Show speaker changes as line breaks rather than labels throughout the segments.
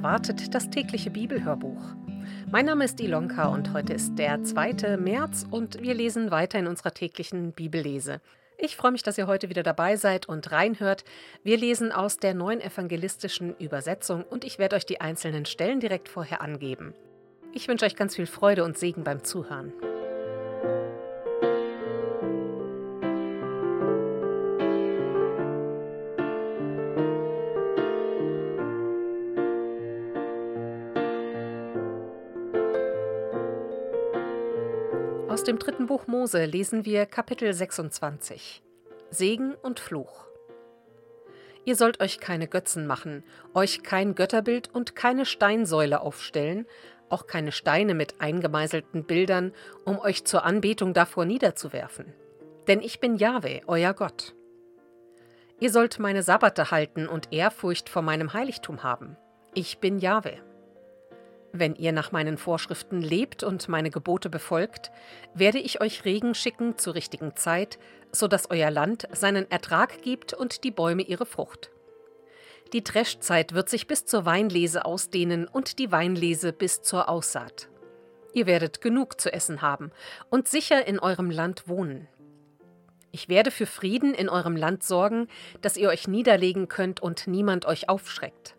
Erwartet, das tägliche Bibelhörbuch. Mein Name ist Ilonka und heute ist der 2. März und wir lesen weiter in unserer täglichen Bibellese. Ich freue mich, dass ihr heute wieder dabei seid und reinhört. Wir lesen aus der neuen evangelistischen Übersetzung und ich werde euch die einzelnen Stellen direkt vorher angeben. Ich wünsche euch ganz viel Freude und Segen beim Zuhören. Dem dritten Buch Mose lesen wir Kapitel 26 Segen und Fluch. Ihr sollt euch keine Götzen machen, euch kein Götterbild und keine Steinsäule aufstellen, auch keine Steine mit eingemeißelten Bildern, um euch zur Anbetung davor niederzuwerfen. Denn ich bin Jahwe, euer Gott. Ihr sollt meine Sabbate halten und Ehrfurcht vor meinem Heiligtum haben. Ich bin Jahwe. Wenn ihr nach meinen Vorschriften lebt und meine Gebote befolgt, werde ich euch Regen schicken zur richtigen Zeit, so dass euer Land seinen Ertrag gibt und die Bäume ihre Frucht. Die Dreschzeit wird sich bis zur Weinlese ausdehnen und die Weinlese bis zur Aussaat. Ihr werdet genug zu essen haben und sicher in eurem Land wohnen. Ich werde für Frieden in eurem Land sorgen, dass ihr euch niederlegen könnt und niemand euch aufschreckt.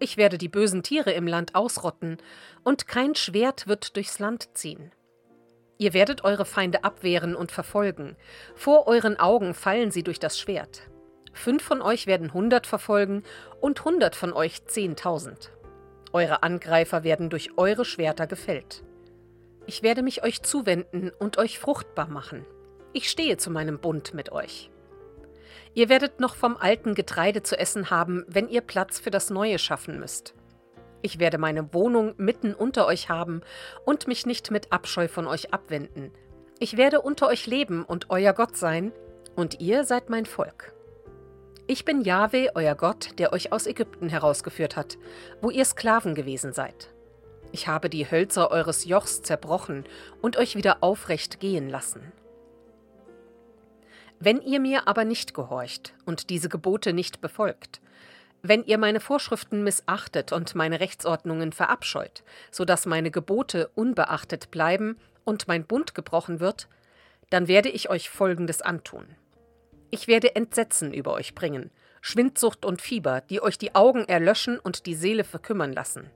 Ich werde die bösen Tiere im Land ausrotten, und kein Schwert wird durchs Land ziehen. Ihr werdet eure Feinde abwehren und verfolgen. Vor euren Augen fallen sie durch das Schwert. Fünf von euch werden hundert verfolgen und hundert von euch zehntausend. Eure Angreifer werden durch eure Schwerter gefällt. Ich werde mich euch zuwenden und euch fruchtbar machen. Ich stehe zu meinem Bund mit euch. Ihr werdet noch vom alten Getreide zu essen haben, wenn ihr Platz für das Neue schaffen müsst. Ich werde meine Wohnung mitten unter euch haben und mich nicht mit Abscheu von euch abwenden. Ich werde unter euch leben und euer Gott sein, und ihr seid mein Volk. Ich bin Jahwe, euer Gott, der euch aus Ägypten herausgeführt hat, wo ihr Sklaven gewesen seid. Ich habe die Hölzer eures Jochs zerbrochen und euch wieder aufrecht gehen lassen. Wenn ihr mir aber nicht gehorcht und diese Gebote nicht befolgt, wenn ihr meine Vorschriften missachtet und meine Rechtsordnungen verabscheut, so dass meine Gebote unbeachtet bleiben und mein Bund gebrochen wird, dann werde ich euch Folgendes antun. Ich werde Entsetzen über euch bringen, Schwindsucht und Fieber, die euch die Augen erlöschen und die Seele verkümmern lassen.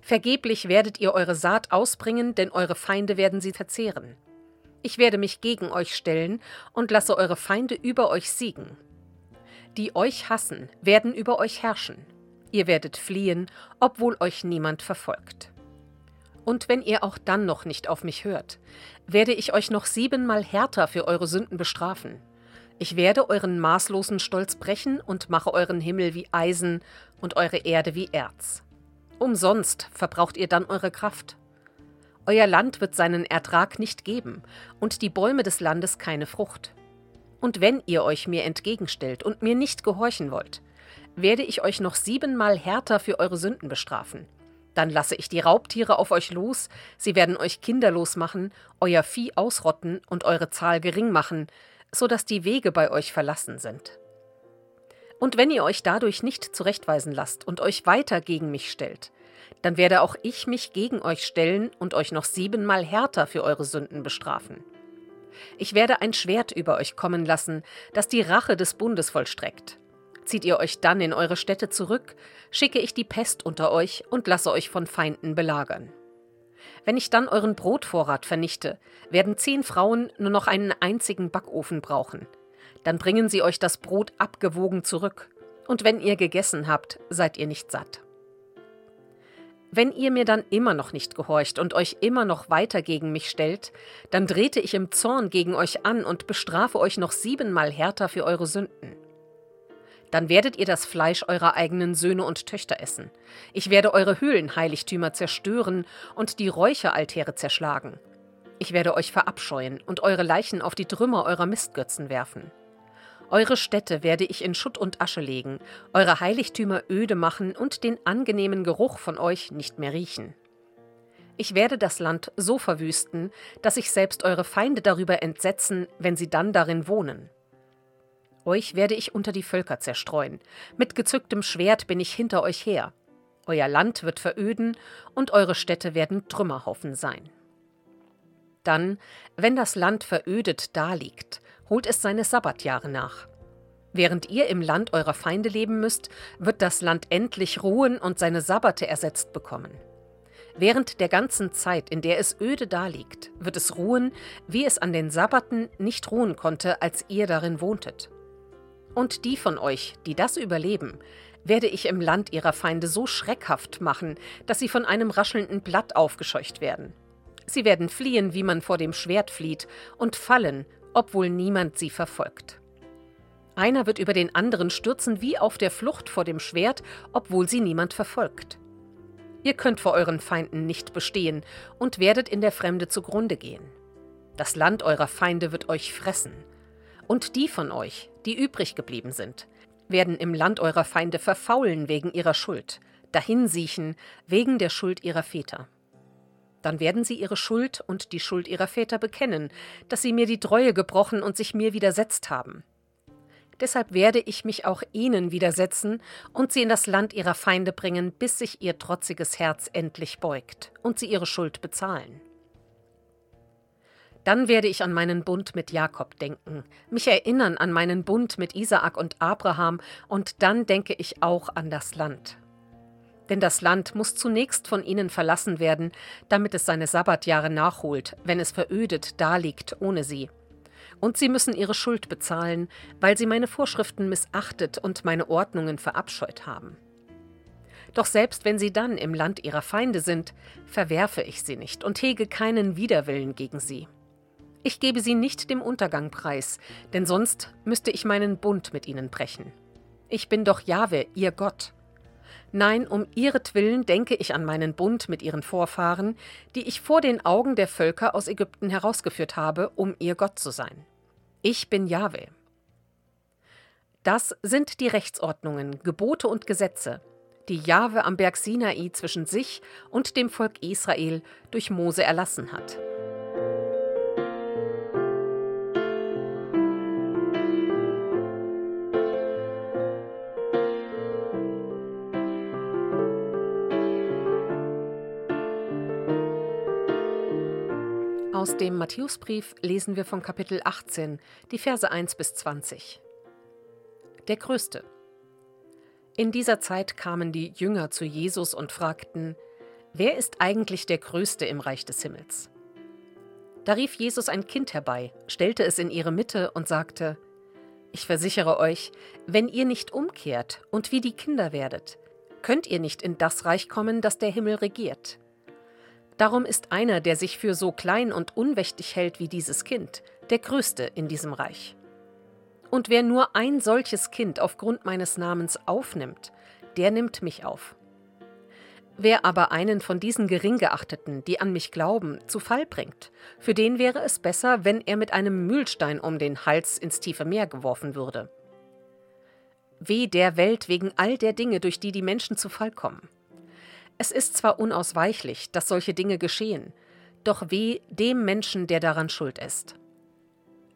Vergeblich werdet ihr eure Saat ausbringen, denn eure Feinde werden sie verzehren. Ich werde mich gegen euch stellen und lasse eure Feinde über euch siegen. Die euch hassen, werden über euch herrschen. Ihr werdet fliehen, obwohl euch niemand verfolgt. Und wenn ihr auch dann noch nicht auf mich hört, werde ich euch noch siebenmal härter für eure Sünden bestrafen. Ich werde euren maßlosen Stolz brechen und mache euren Himmel wie Eisen und eure Erde wie Erz. Umsonst verbraucht ihr dann eure Kraft. Euer Land wird seinen Ertrag nicht geben und die Bäume des Landes keine Frucht. Und wenn ihr euch mir entgegenstellt und mir nicht gehorchen wollt, werde ich euch noch siebenmal härter für eure Sünden bestrafen. Dann lasse ich die Raubtiere auf euch los, sie werden euch kinderlos machen, euer Vieh ausrotten und eure Zahl gering machen, so dass die Wege bei euch verlassen sind. Und wenn ihr euch dadurch nicht zurechtweisen lasst und euch weiter gegen mich stellt, dann werde auch ich mich gegen euch stellen und euch noch siebenmal härter für eure Sünden bestrafen. Ich werde ein Schwert über euch kommen lassen, das die Rache des Bundes vollstreckt. Zieht ihr euch dann in eure Städte zurück, schicke ich die Pest unter euch und lasse euch von Feinden belagern. Wenn ich dann euren Brotvorrat vernichte, werden zehn Frauen nur noch einen einzigen Backofen brauchen. Dann bringen sie euch das Brot abgewogen zurück, und wenn ihr gegessen habt, seid ihr nicht satt. Wenn ihr mir dann immer noch nicht gehorcht und euch immer noch weiter gegen mich stellt, dann trete ich im Zorn gegen euch an und bestrafe euch noch siebenmal härter für eure Sünden. Dann werdet ihr das Fleisch eurer eigenen Söhne und Töchter essen. Ich werde eure Höhlenheiligtümer zerstören und die Räucheraltäre zerschlagen. Ich werde euch verabscheuen und eure Leichen auf die Trümmer eurer Mistgötzen werfen. Eure Städte werde ich in Schutt und Asche legen, eure Heiligtümer öde machen und den angenehmen Geruch von euch nicht mehr riechen. Ich werde das Land so verwüsten, dass sich selbst eure Feinde darüber entsetzen, wenn sie dann darin wohnen. Euch werde ich unter die Völker zerstreuen, mit gezücktem Schwert bin ich hinter euch her. Euer Land wird veröden und eure Städte werden Trümmerhaufen sein. Dann, wenn das Land verödet daliegt, holt es seine Sabbatjahre nach. Während ihr im Land eurer Feinde leben müsst, wird das Land endlich ruhen und seine Sabbate ersetzt bekommen. Während der ganzen Zeit, in der es öde daliegt, wird es ruhen, wie es an den Sabbaten nicht ruhen konnte, als ihr darin wohntet. Und die von euch, die das überleben, werde ich im Land ihrer Feinde so schreckhaft machen, dass sie von einem raschelnden Blatt aufgescheucht werden. Sie werden fliehen, wie man vor dem Schwert flieht, und fallen, obwohl niemand sie verfolgt. Einer wird über den anderen stürzen wie auf der Flucht vor dem Schwert, obwohl sie niemand verfolgt. Ihr könnt vor euren Feinden nicht bestehen und werdet in der Fremde zugrunde gehen. Das Land eurer Feinde wird euch fressen. Und die von euch, die übrig geblieben sind, werden im Land eurer Feinde verfaulen wegen ihrer Schuld, dahinsiechen wegen der Schuld ihrer Väter. Dann werden sie ihre Schuld und die Schuld ihrer Väter bekennen, dass sie mir die Treue gebrochen und sich mir widersetzt haben. Deshalb werde ich mich auch ihnen widersetzen und sie in das Land ihrer Feinde bringen, bis sich ihr trotziges Herz endlich beugt und sie ihre Schuld bezahlen. Dann werde ich an meinen Bund mit Jakob denken, mich erinnern an meinen Bund mit Isaak und Abraham, und dann denke ich auch an das Land. Denn das Land muss zunächst von ihnen verlassen werden, damit es seine Sabbatjahre nachholt, wenn es verödet daliegt ohne sie. Und sie müssen ihre Schuld bezahlen, weil sie meine Vorschriften missachtet und meine Ordnungen verabscheut haben. Doch selbst wenn sie dann im Land ihrer Feinde sind, verwerfe ich sie nicht und hege keinen Widerwillen gegen sie. Ich gebe sie nicht dem Untergang preis, denn sonst müsste ich meinen Bund mit ihnen brechen. Ich bin doch Jahwe, ihr Gott. Nein, um ihretwillen denke ich an meinen Bund mit ihren Vorfahren, die ich vor den Augen der Völker aus Ägypten herausgeführt habe, um ihr Gott zu sein. Ich bin Jahwe. Das sind die Rechtsordnungen, Gebote und Gesetze, die Jahwe am Berg Sinai zwischen sich und dem Volk Israel durch Mose erlassen hat. Aus dem Matthäusbrief lesen wir von Kapitel 18, die Verse 1 bis 20. Der Größte. In dieser Zeit kamen die Jünger zu Jesus und fragten, Wer ist eigentlich der Größte im Reich des Himmels? Da rief Jesus ein Kind herbei, stellte es in ihre Mitte und sagte, Ich versichere euch, wenn ihr nicht umkehrt und wie die Kinder werdet, könnt ihr nicht in das Reich kommen, das der Himmel regiert. Darum ist einer, der sich für so klein und unwächtig hält wie dieses Kind, der Größte in diesem Reich. Und wer nur ein solches Kind aufgrund meines Namens aufnimmt, der nimmt mich auf. Wer aber einen von diesen Geringgeachteten, die an mich glauben, zu Fall bringt, für den wäre es besser, wenn er mit einem Mühlstein um den Hals ins tiefe Meer geworfen würde. Weh der Welt wegen all der Dinge, durch die die Menschen zu Fall kommen. Es ist zwar unausweichlich, dass solche Dinge geschehen, doch weh dem Menschen, der daran schuld ist.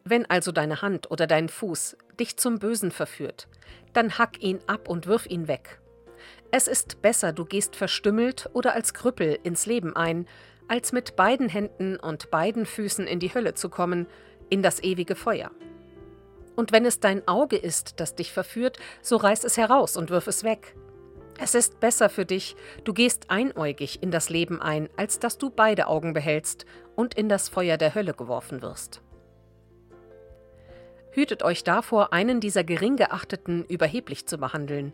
Wenn also deine Hand oder dein Fuß dich zum Bösen verführt, dann hack ihn ab und wirf ihn weg. Es ist besser, du gehst verstümmelt oder als Krüppel ins Leben ein, als mit beiden Händen und beiden Füßen in die Hölle zu kommen, in das ewige Feuer. Und wenn es dein Auge ist, das dich verführt, so reiß es heraus und wirf es weg. Es ist besser für dich, du gehst einäugig in das Leben ein, als dass du beide Augen behältst und in das Feuer der Hölle geworfen wirst. Hütet euch davor, einen dieser Geringgeachteten überheblich zu behandeln,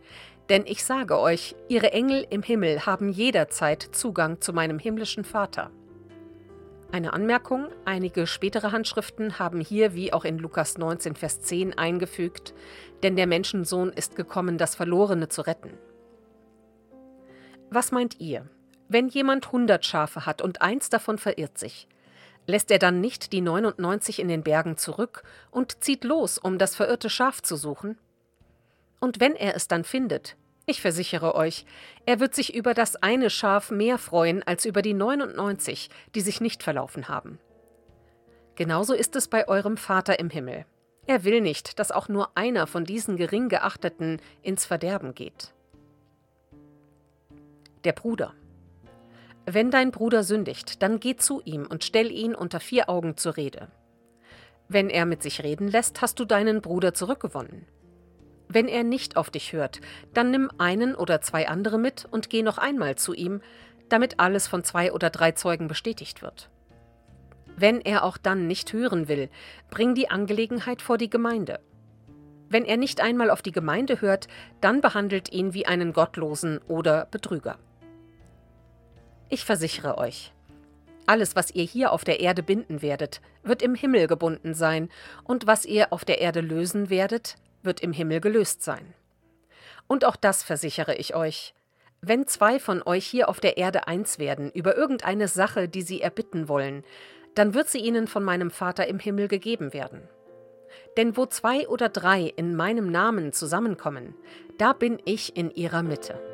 denn ich sage euch, ihre Engel im Himmel haben jederzeit Zugang zu meinem himmlischen Vater. Eine Anmerkung, einige spätere Handschriften haben hier wie auch in Lukas 19, Vers 10 eingefügt, denn der Menschensohn ist gekommen, das Verlorene zu retten. Was meint ihr? Wenn jemand hundert Schafe hat und eins davon verirrt sich, lässt er dann nicht die 99 in den Bergen zurück und zieht los, um das verirrte Schaf zu suchen? Und wenn er es dann findet, ich versichere euch, er wird sich über das eine Schaf mehr freuen als über die 99, die sich nicht verlaufen haben. Genauso ist es bei eurem Vater im Himmel. Er will nicht, dass auch nur einer von diesen gering geachteten ins Verderben geht. Der Bruder. Wenn dein Bruder sündigt, dann geh zu ihm und stell ihn unter vier Augen zur Rede. Wenn er mit sich reden lässt, hast du deinen Bruder zurückgewonnen. Wenn er nicht auf dich hört, dann nimm einen oder zwei andere mit und geh noch einmal zu ihm, damit alles von zwei oder drei Zeugen bestätigt wird. Wenn er auch dann nicht hören will, bring die Angelegenheit vor die Gemeinde. Wenn er nicht einmal auf die Gemeinde hört, dann behandelt ihn wie einen Gottlosen oder Betrüger. Ich versichere euch, alles, was ihr hier auf der Erde binden werdet, wird im Himmel gebunden sein, und was ihr auf der Erde lösen werdet, wird im Himmel gelöst sein. Und auch das versichere ich euch, wenn zwei von euch hier auf der Erde eins werden über irgendeine Sache, die sie erbitten wollen, dann wird sie ihnen von meinem Vater im Himmel gegeben werden. Denn wo zwei oder drei in meinem Namen zusammenkommen, da bin ich in ihrer Mitte.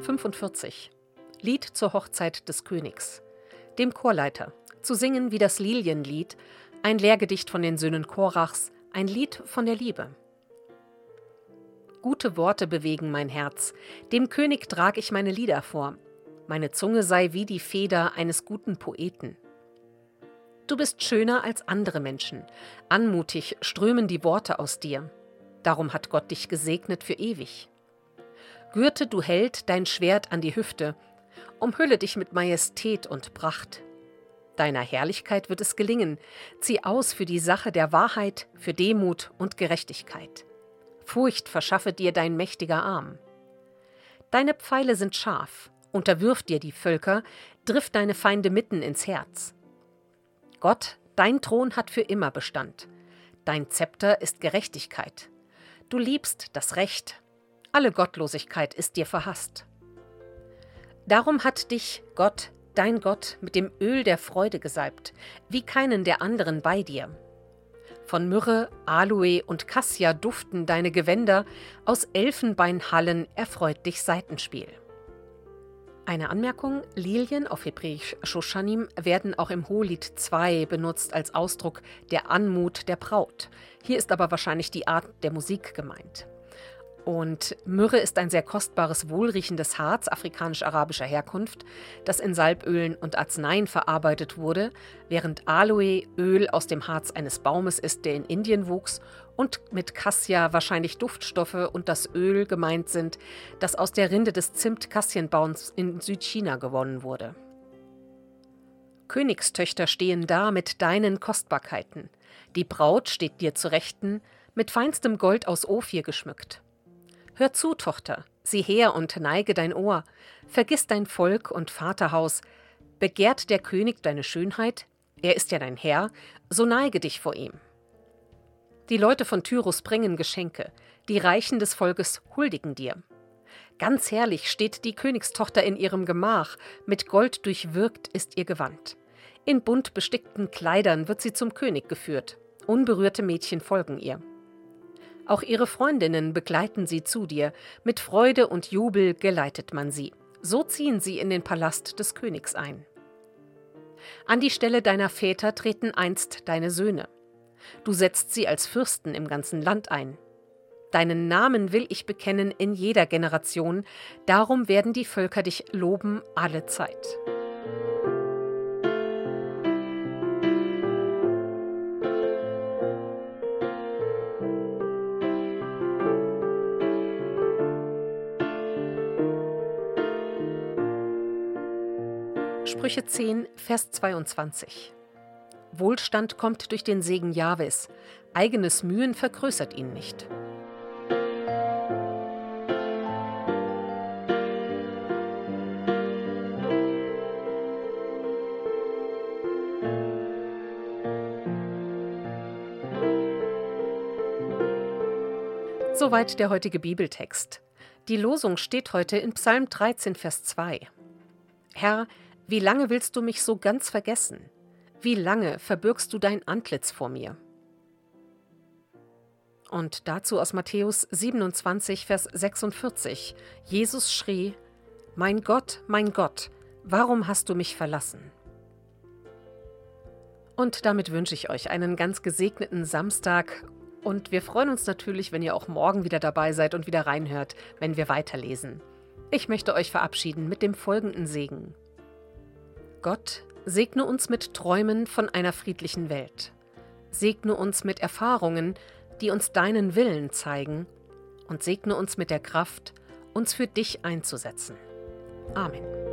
Psalm 45 Lied zur Hochzeit des Königs. Dem Chorleiter. Zu singen wie das Lilienlied, ein Lehrgedicht von den Söhnen Korachs, ein Lied von der Liebe. Gute Worte bewegen mein Herz, dem König trag ich meine Lieder vor. Meine Zunge sei wie die Feder eines guten Poeten. Du bist schöner als andere Menschen, anmutig strömen die Worte aus dir. Darum hat Gott dich gesegnet für ewig. Gürte, du Held, dein Schwert an die Hüfte, umhülle dich mit Majestät und Pracht. Deiner Herrlichkeit wird es gelingen, zieh aus für die Sache der Wahrheit, für Demut und Gerechtigkeit. Furcht verschaffe dir dein mächtiger Arm. Deine Pfeile sind scharf, unterwirf dir die Völker, triff deine Feinde mitten ins Herz. Gott, dein Thron hat für immer Bestand. Dein Zepter ist Gerechtigkeit. Du liebst das Recht alle Gottlosigkeit ist dir verhasst. Darum hat dich Gott, dein Gott, mit dem Öl der Freude gesalbt, wie keinen der anderen bei dir. Von Myrrhe, Aloe und Kassia duften deine Gewänder, aus Elfenbeinhallen erfreut dich Seitenspiel. Eine Anmerkung: Lilien auf Hebräisch Shoshanim werden auch im Hohelied 2 benutzt als Ausdruck der Anmut der Braut. Hier ist aber wahrscheinlich die Art der Musik gemeint. Und Myrrhe ist ein sehr kostbares, wohlriechendes Harz afrikanisch-arabischer Herkunft, das in Salbölen und Arzneien verarbeitet wurde, während Aloe Öl aus dem Harz eines Baumes ist, der in Indien wuchs, und mit Cassia wahrscheinlich Duftstoffe und das Öl gemeint sind, das aus der Rinde des Zimt-Kassienbaums in Südchina gewonnen wurde. Königstöchter stehen da mit deinen Kostbarkeiten. Die Braut steht dir zu Rechten, mit feinstem Gold aus Ophir geschmückt. Hör zu, Tochter, sieh her und neige dein Ohr, vergiss dein Volk und Vaterhaus, begehrt der König deine Schönheit, er ist ja dein Herr, so neige dich vor ihm. Die Leute von Tyrus bringen Geschenke, die Reichen des Volkes huldigen dir. Ganz herrlich steht die Königstochter in ihrem Gemach, mit Gold durchwirkt ist ihr Gewand. In bunt bestickten Kleidern wird sie zum König geführt, unberührte Mädchen folgen ihr. Auch ihre Freundinnen begleiten sie zu dir, mit Freude und Jubel geleitet man sie. So ziehen sie in den Palast des Königs ein. An die Stelle deiner Väter treten einst deine Söhne. Du setzt sie als Fürsten im ganzen Land ein. Deinen Namen will ich bekennen in jeder Generation, darum werden die Völker dich loben alle Zeit. Sprüche 10, Vers 22. Wohlstand kommt durch den Segen Jahwes, eigenes Mühen vergrößert ihn nicht. Soweit der heutige Bibeltext. Die Losung steht heute in Psalm 13, Vers 2. Herr, wie lange willst du mich so ganz vergessen? Wie lange verbirgst du dein Antlitz vor mir? Und dazu aus Matthäus 27, Vers 46. Jesus schrie, Mein Gott, mein Gott, warum hast du mich verlassen? Und damit wünsche ich euch einen ganz gesegneten Samstag und wir freuen uns natürlich, wenn ihr auch morgen wieder dabei seid und wieder reinhört, wenn wir weiterlesen. Ich möchte euch verabschieden mit dem folgenden Segen. Gott segne uns mit Träumen von einer friedlichen Welt. Segne uns mit Erfahrungen, die uns deinen Willen zeigen und segne uns mit der Kraft, uns für dich einzusetzen. Amen.